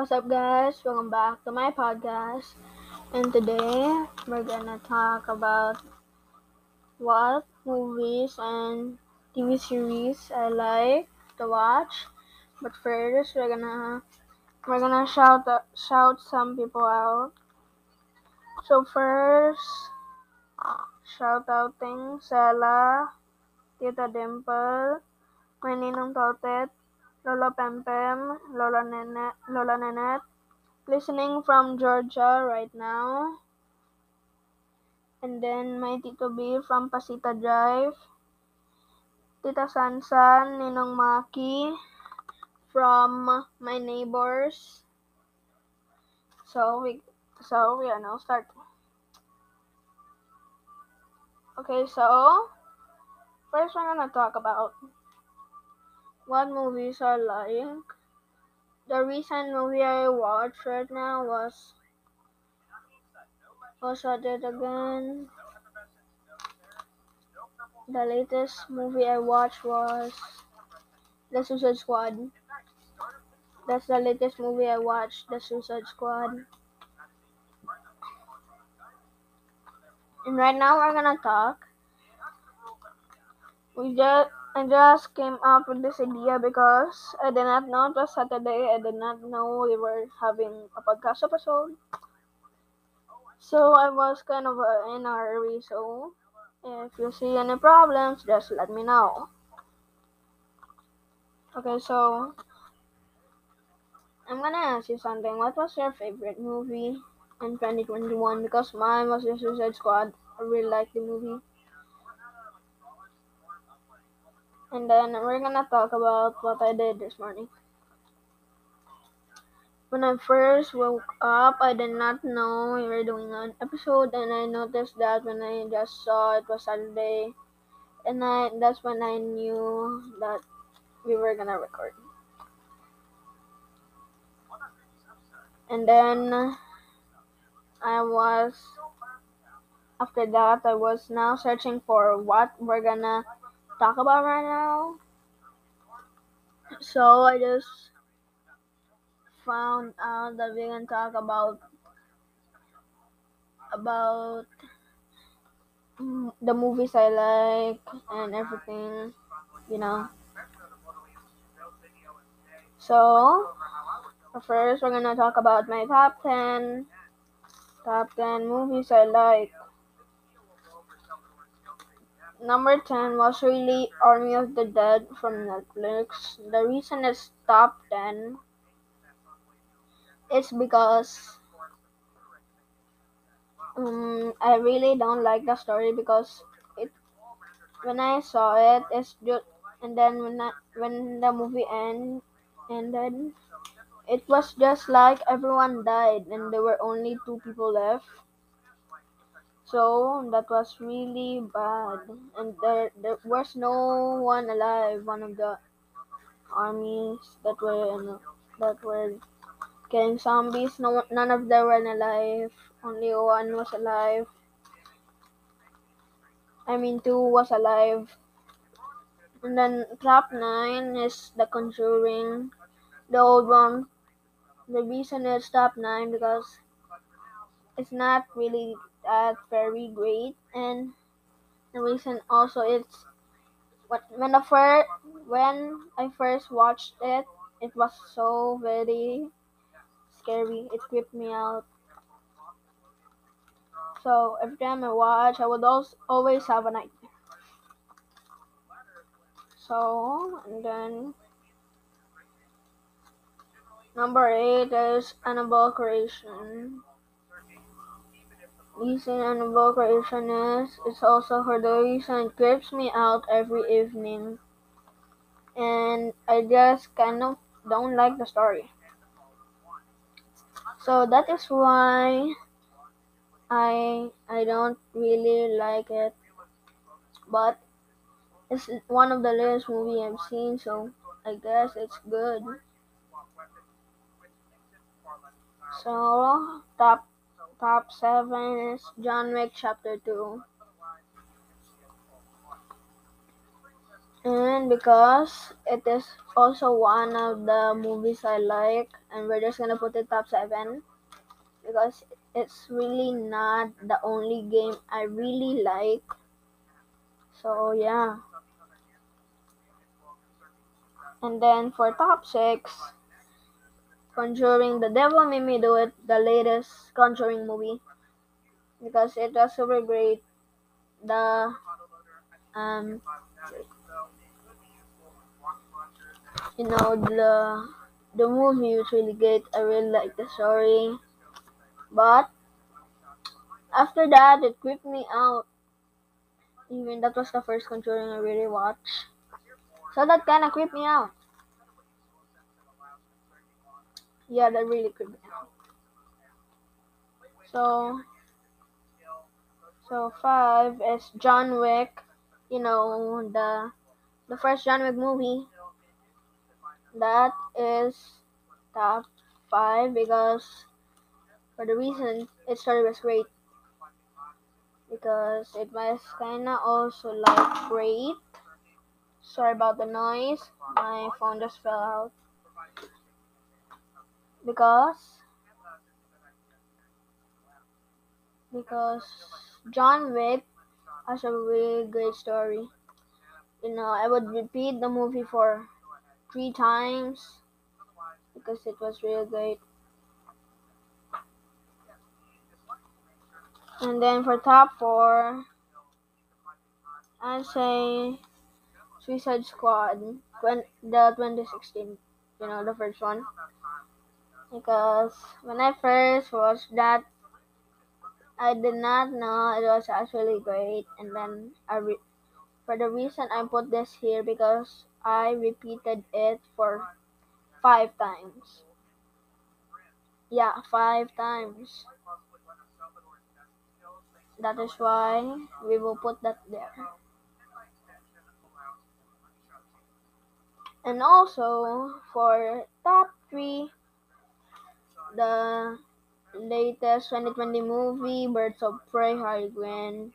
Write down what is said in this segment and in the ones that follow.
What's up, guys? Welcome back to my podcast. And today we're gonna talk about what movies and TV series I like to watch. But first, we're gonna we're gonna shout shout some people out. So first, uh, shout out thing Sela, Tita Dimple, my Ninong Totet, Lola Pempem, Lola Nenet, Lola Nenet, listening from Georgia right now. And then my Tito B from Pasita Drive, Tita Sansan, Ninong Maki, from my neighbors. So we, so we are now start. Okay, so first we're gonna talk about what movies I like. The recent movie I watched right now was what's it again? The latest movie I watched was The Suicide Squad. That's the latest movie I watched, The Suicide Squad. And right now we're gonna talk. We just I just came up with this idea because I did not know it was Saturday. I did not know we were having a podcast episode. So I was kind of uh, in a hurry. So if you see any problems, just let me know. Okay, so I'm gonna ask you something. What was your favorite movie in 2021? Because mine was The Suicide Squad. I really like the movie. And then we're gonna talk about what I did this morning. When I first woke up, I did not know we were doing an episode, and I noticed that when I just saw it was Saturday, and I that's when I knew that we were gonna record. And then I was after that I was now searching for what we're gonna talk about right now. So I just found out that we can talk about about the movies I like and everything, you know. So first we're gonna talk about my top ten top ten movies I like. Number 10 was really Army of the Dead from Netflix. The reason it's top 10 is because um, I really don't like the story because it when I saw it it's just and then when I, when the movie end ended it was just like everyone died and there were only two people left so that was really bad, and there there was no one alive. One of the armies that were in, that were killing zombies. No, none of them were alive. Only one was alive. I mean, two was alive. And then top nine is The Conjuring, the old one. The reason it's top nine because it's not really that very great and the reason also it's what when the first when I first watched it it was so very scary. It creeped me out. So every time I watch I would also always have a nightmare. So and then number eight is Annabelle Creation Using an invocation is, also for the reason it creeps me out every evening. And I just kind of don't like the story. So that is why I I don't really like it. But it's one of the latest movie I've seen, so I guess it's good. So top Top 7 is John Wick Chapter 2. and because it is also one of the movies I like, and we're just gonna put it top seven because it's really not the only game I really like. So yeah. And then for top six, Conjuring The Devil Made Me Do It, the latest Conjuring movie. Because it was super great. The um you know the the movie was really good. I really liked the story. But after that it creeped me out. Even that was the first Conjuring I really watched. So that kinda creeped me out. Yeah, that really me out. So so five is John Wick. You know the the first John Wick movie. That is top five because for the reason its story was great. Because it was kinda also like great. Sorry about the noise. My phone just fell out. Because because John Wick has a really great story. You know, I would repeat the movie for three times because it was really great. And then for top four, I'd say Suicide Squad, the 2016, you know, the first one. Because when I first watched that, I did not know it was actually great, and then I re- for the reason I put this here because I repeated it for five times. Yeah, five times. That is why we will put that there. And also for top three, the latest 2020 movie, Birds of Prey, Harley Quinn.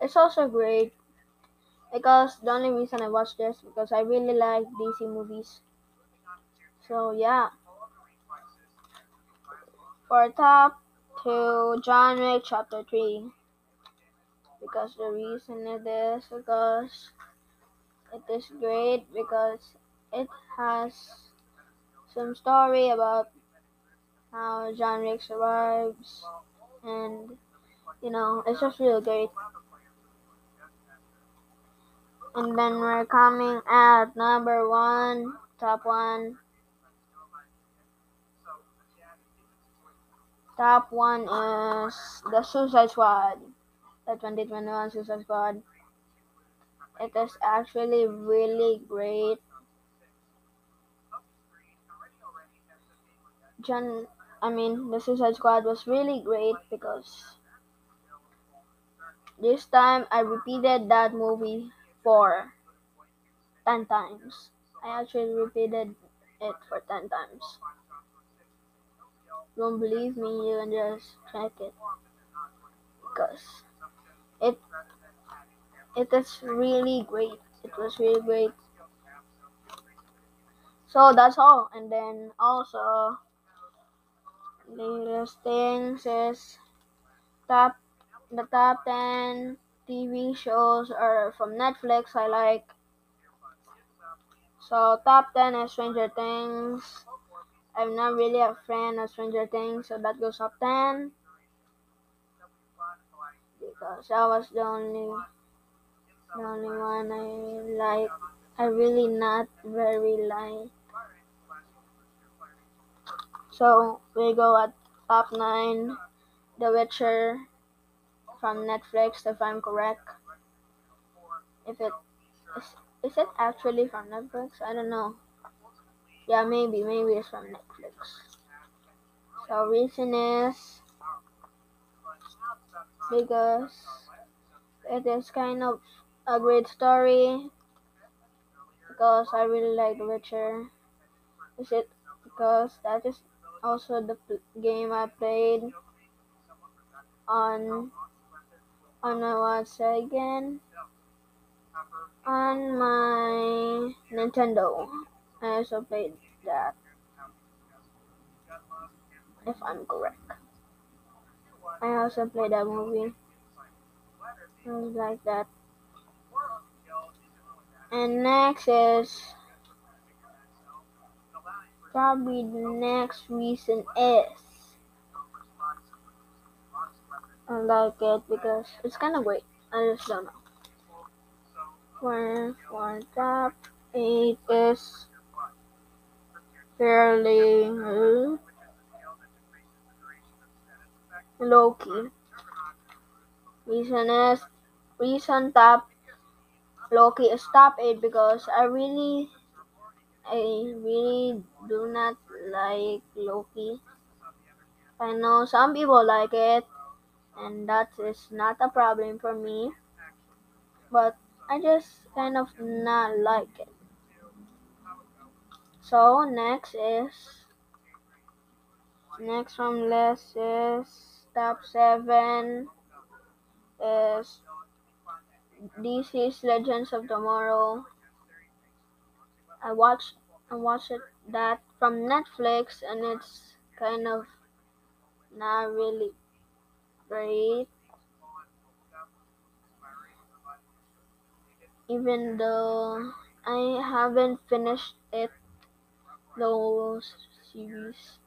It's also great because the only reason I watched this because I really like DC movies. So yeah. For top two, John Wick Chapter Three. Because the reason it is because it is great because it has some story about how John Wick survives and you know it's just really great. And then we're coming at number one, top one. Top one is the Suicide Squad, the 2021 Suicide Squad. It is actually really great. John, I mean, the Suicide Squad was really great because this time I repeated that movie for 10 times. I actually repeated it for 10 times. Don't believe me, you can just check it. Because it it is really great. It was really great. So that's all. And then also latest things is top the top 10 TV shows are from Netflix I like. So top 10 is Stranger Things. I'm not really a fan of Stranger Things, so that goes up 10. Because I was the only the only one I like. I really not very like. So we go at top 9, The Witcher from Netflix, if I'm correct. If it is, is it actually from Netflix? I don't know. Yeah, maybe, maybe it's from Netflix. So reason is because it is kind of a great story because I really like The Witcher. Is it because that is also the game I played on on a what again on my Nintendo. I also played that, if I'm correct. I also played that movie. It like that. And next is probably the next reason is I like it because it's kind of great. I just don't know. For, for top 8 is fairly uh, Loki. Reason is reason top Loki is top 8 because I really I really do not like Loki. I know some people like it and that is not a problem for me. But I just kind of not like it. So next is next from list is top seven is DC's Legends of Tomorrow. I watched I watched that from Netflix and it's kind of not really great. Even though I haven't finished it those series.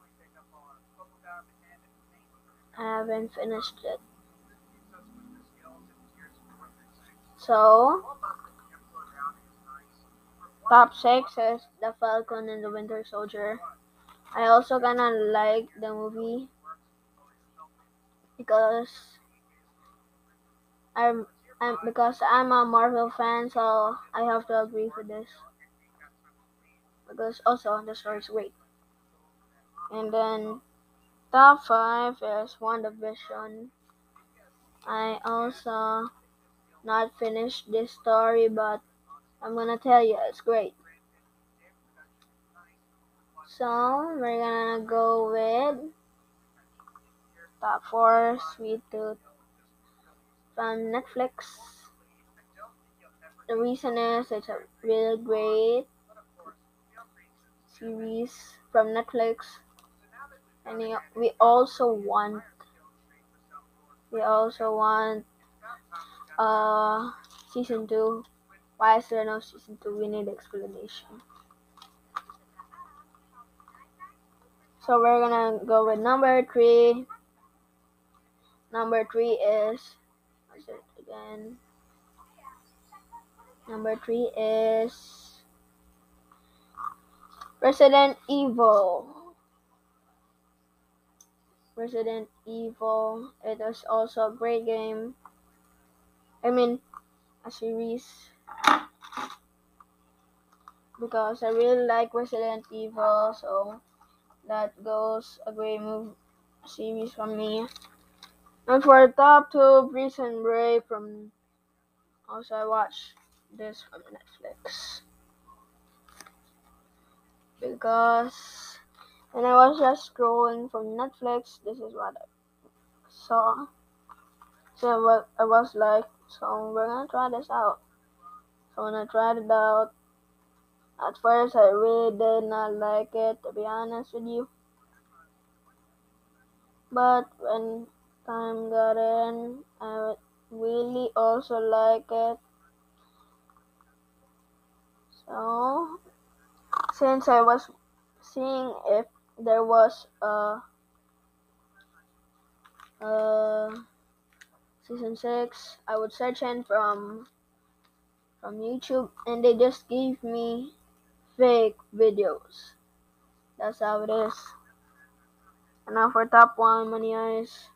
I haven't finished it. So, top 6 is The Falcon and the Winter Soldier. I also kinda like the movie because I'm, I'm because I'm a Marvel fan, so I have to agree with this. Because also the story is great. And then top five is WandaVision. I also not finished this story, but I'm gonna tell you it's great. So we're gonna go with top four Sweet Tooth from Netflix. The reason is it's a really great series from Netflix, and we also want we also want uh season two. Why is there no season two? We need explanation. So we're gonna go with number three. Number three is what's it again? Number three is Resident Evil. Resident Evil. It is also a great game. I mean, a series. Because I really like Resident Evil, so that goes a great move series from me. And for top two, Prison Break from also I watched this from Netflix because when I was just scrolling from Netflix, this is what I saw. So I was like, so we're gonna try this out. So when I tried it out, at first I really did not like it, to be honest with you. But when time got in, I really also like it. So, since I was seeing if there was a, a season 6, I would search in from from YouTube and they just gave me fake videos. That's how it is. And now for top one, Money Heist.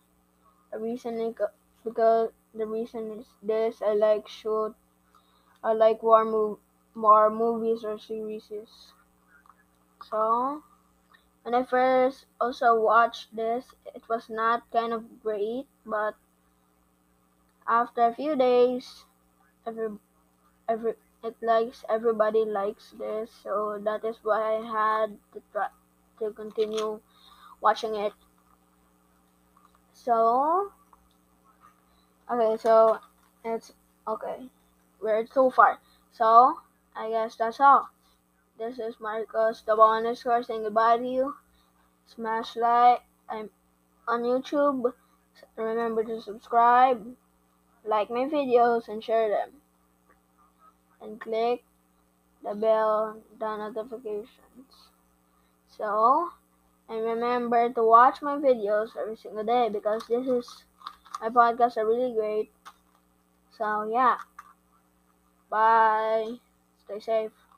The reason because the reason is this: I like shoot, I like war move, more movies or series. So when I first also watched this, it was not kind of great, but after a few days, every every it likes everybody likes this, so that is why I had to try to continue watching it. So okay, so it's okay. We're so far. So, I guess that's all. This is Marcos double underscore saying goodbye to you. Smash like. I'm on YouTube. Remember to subscribe, like my videos, and share them. And click the bell, the notifications. So, and remember to watch my videos every single day because this is my podcasts are really great. So yeah. Bye. Stay safe.